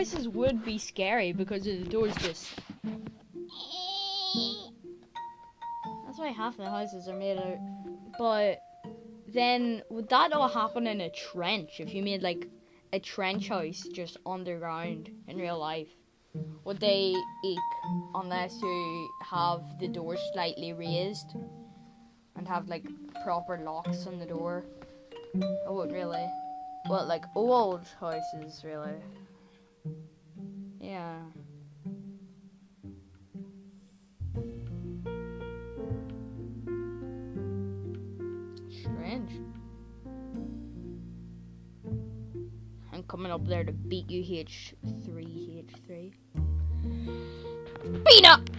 houses would be scary because the doors just. That's why half the houses are made out. But then would that all happen in a trench if you made like a trench house just underground in real life? Would they eek unless you have the door slightly raised and have like proper locks on the door? I wouldn't really. Well, like old houses, really. Yeah. Strange. I'm coming up there to beat you H3, H3. Beat up!